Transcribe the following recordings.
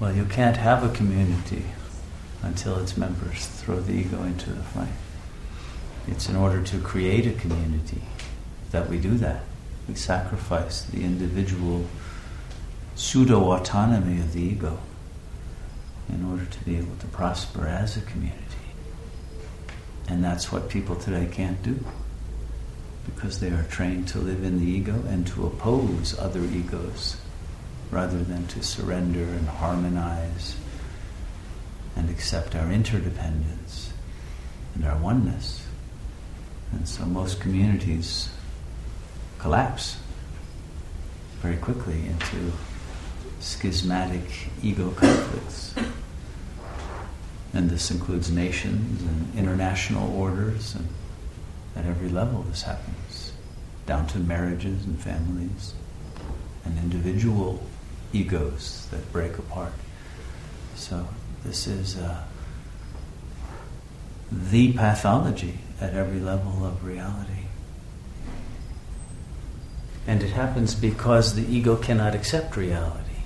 Well, you can't have a community until its members throw the ego into the flame. It's in order to create a community that we do that. We sacrifice the individual pseudo autonomy of the ego in order to be able to prosper as a community. And that's what people today can't do because they are trained to live in the ego and to oppose other egos rather than to surrender and harmonize and accept our interdependence and our oneness. And so most communities collapse very quickly into schismatic ego conflicts. And this includes nations and international orders, and at every level this happens, down to marriages and families and individual egos that break apart. So this is uh, the pathology at every level of reality. And it happens because the ego cannot accept reality.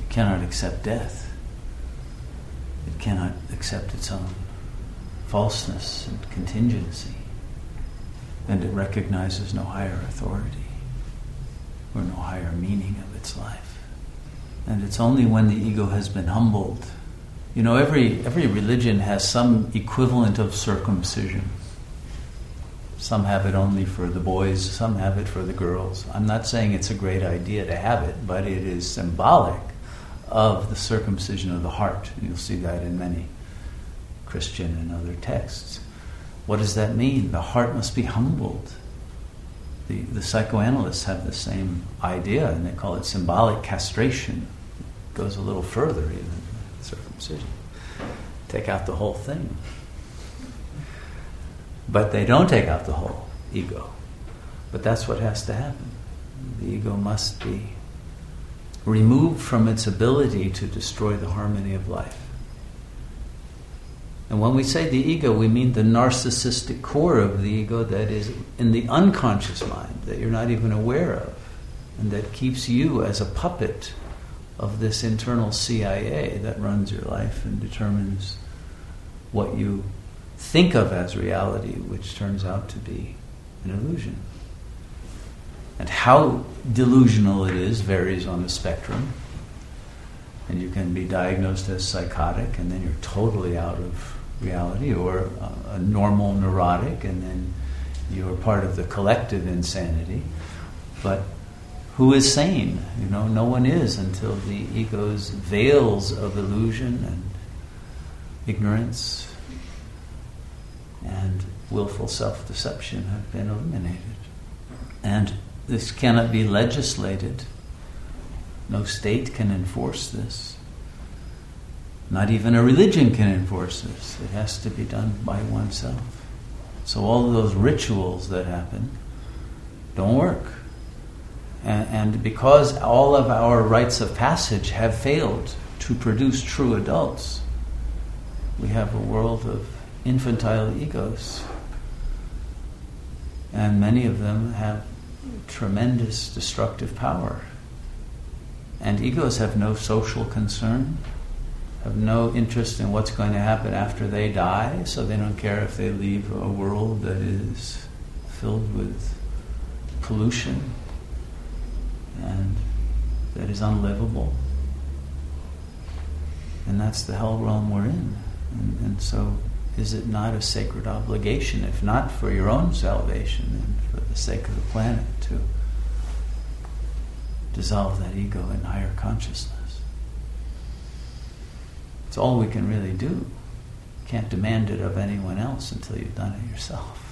It cannot accept death. It cannot accept its own falseness and contingency. And it recognizes no higher authority or no higher meaning of its life. And it's only when the ego has been humbled. You know, every, every religion has some equivalent of circumcision. Some have it only for the boys, some have it for the girls. I'm not saying it's a great idea to have it, but it is symbolic of the circumcision of the heart. You'll see that in many Christian and other texts. What does that mean? The heart must be humbled. The, the psychoanalysts have the same idea, and they call it symbolic castration. Goes a little further, even circumcision. Take out the whole thing. But they don't take out the whole ego. But that's what has to happen. The ego must be removed from its ability to destroy the harmony of life. And when we say the ego, we mean the narcissistic core of the ego that is in the unconscious mind, that you're not even aware of, and that keeps you as a puppet of this internal CIA that runs your life and determines what you think of as reality, which turns out to be an illusion. And how delusional it is varies on the spectrum. And you can be diagnosed as psychotic, and then you're totally out of reality, or a, normal neurotic, and then you're part of the collective insanity. But who is sane? You know, no one is until the ego's veils of illusion and ignorance and willful self deception have been eliminated. And this cannot be legislated. No state can enforce this. Not even a religion can enforce this. It has to be done by oneself. So all those rituals that happen don't work. And, and because all of our rites of passage have failed to produce true adults, we have a world of infantile egos. And many of them have tremendous destructive power. And egos have no social concern, have no interest in what's going to happen after they die, so they don't care if they leave a world that is filled with pollution that is unlivable. And that's the hell realm we're in. And, and so, is it not a sacred obligation, if not for your own salvation and for the sake of the planet, to dissolve that ego in higher consciousness? It's all we can really do. Can't demand it of anyone else until you've done it yourself.